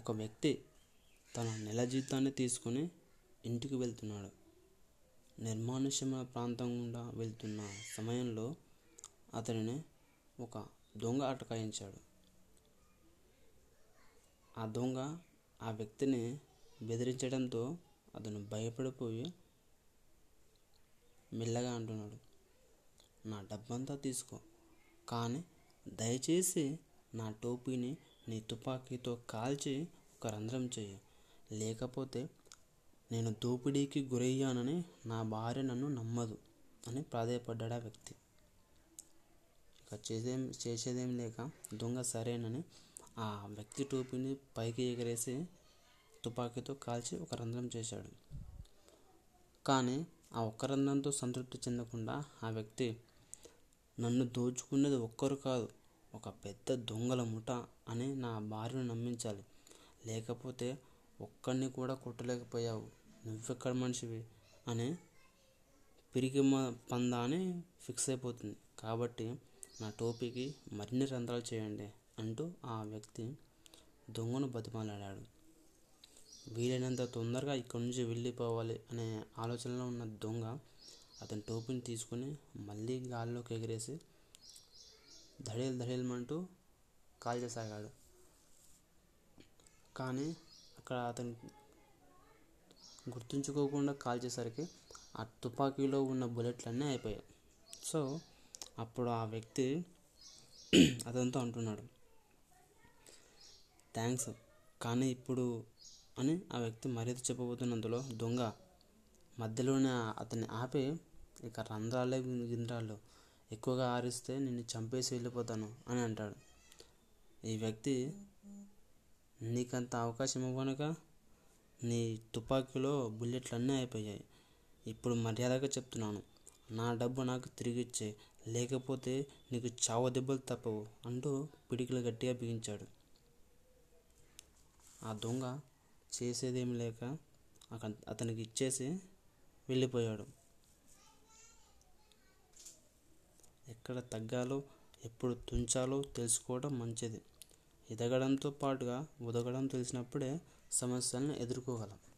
ఒక వ్యక్తి తన నెల జీతాన్ని తీసుకొని ఇంటికి వెళ్తున్నాడు. నిర్మానుష్యమైన ప్రాంతం గుండా వెళ్తున్న సమయంలో అతనిని ఒక దొంగ అటకాయించాడు. ఆ దొంగ ఆ వ్యక్తిని బెదిరించడంతో అతను భయపడిపోయి మెల్లగా అంటున్నాడు నా డబ్బంతా తీసుకో. కానీ దయచేసి నా టోపీని నీ తుపాకీతో కాల్చి ఒక రంధ్రం చేయి లేకపోతే నేను దోపిడీకి గురయ్యానని నా భార్య నన్ను నమ్మదు అని ప్రాధేయపడ్డాడు ఆ వ్యక్తి. ఇక చేసేం చేసేదేం లేక దొంగ సరేనని ఆ వ్యక్తి టోపీని పైకి ఎగరేసి తుపాకీతో కాల్చి ఒక రంధ్రం చేశాడు. కానీ ఆ ఒక్క రంధ్రంతో సంతృప్తి చెందకుండా ఆ వ్యక్తి నన్ను దోచుకున్నది ఒక్కరు కాదు ఒక పెద్ద దొంగల ముఠ అని నా భార్యను నమ్మించాలి. లేకపోతే ఒక్కడిని కూడా కొట్టలేకపోయావు. నువ్వెక్కడ మనిషివి? అని పిరికి పందా అని ఫిక్స్ అయిపోతుంది. కాబట్టి నా టోపీకి మరిన్ని రంధ్రాలు చేయండి అంటూ ఆ వ్యక్తి దొంగను బతిమాలాడాడు. వీలైనంత తొందరగా ఇక్కడి నుంచి వెళ్ళిపోవాలి అనే ఆలోచనలో ఉన్న దొంగ అతని టోపీని తీసుకొని మళ్ళీ గాల్లోకి ఎగిరేసి ధడేలు ధడేలమంటూ కాల్చసాగాడు కానీ అక్కడ అతను గుర్తుంచుకోకుండా కాల్చేసరికి ఆ తుపాకీలో ఉన్న బుల్లెట్లన్నీ అయిపోయాయి. సో అప్పుడు ఆ వ్యక్తి అతనితో అంటున్నాడు థ్యాంక్స్ కానీ ఇప్పుడు అని ఆ వ్యక్తి మర్యాద చెప్పబోతున్నందులో దొంగ మధ్యలోనే అతన్ని ఆపి ఇక రంధ్రాలే గింధ్రాలు ఎక్కువగా ఆరిస్తే నిన్ను చంపేసి వెళ్ళిపోతాను అని అంటాడు. ఈ వ్యక్తి నీకంత అవకాశం ఇవ్వనుక నీ తుపాకీలో బుల్లెట్లు అన్నీ అయిపోయాయి. ఇప్పుడు మర్యాదగా చెప్తున్నాను. నా డబ్బు నాకు తిరిగిచ్చే లేకపోతే నీకు చావ దెబ్బలు తప్పవు అంటూ పిడికిలు గట్టిగా బిగించాడు. ఆ దొంగ చేసేదేమి లేక అతనికి ఇచ్చేసి వెళ్ళిపోయాడు. ఎక్కడ తగ్గాలో ఎప్పుడు తుంచాలో తెలుసుకోవడం మంచిది. ఎదగడంతో పాటుగా ఉదగడం తెలిసినప్పుడే సమస్యలను ఎదుర్కోగలం.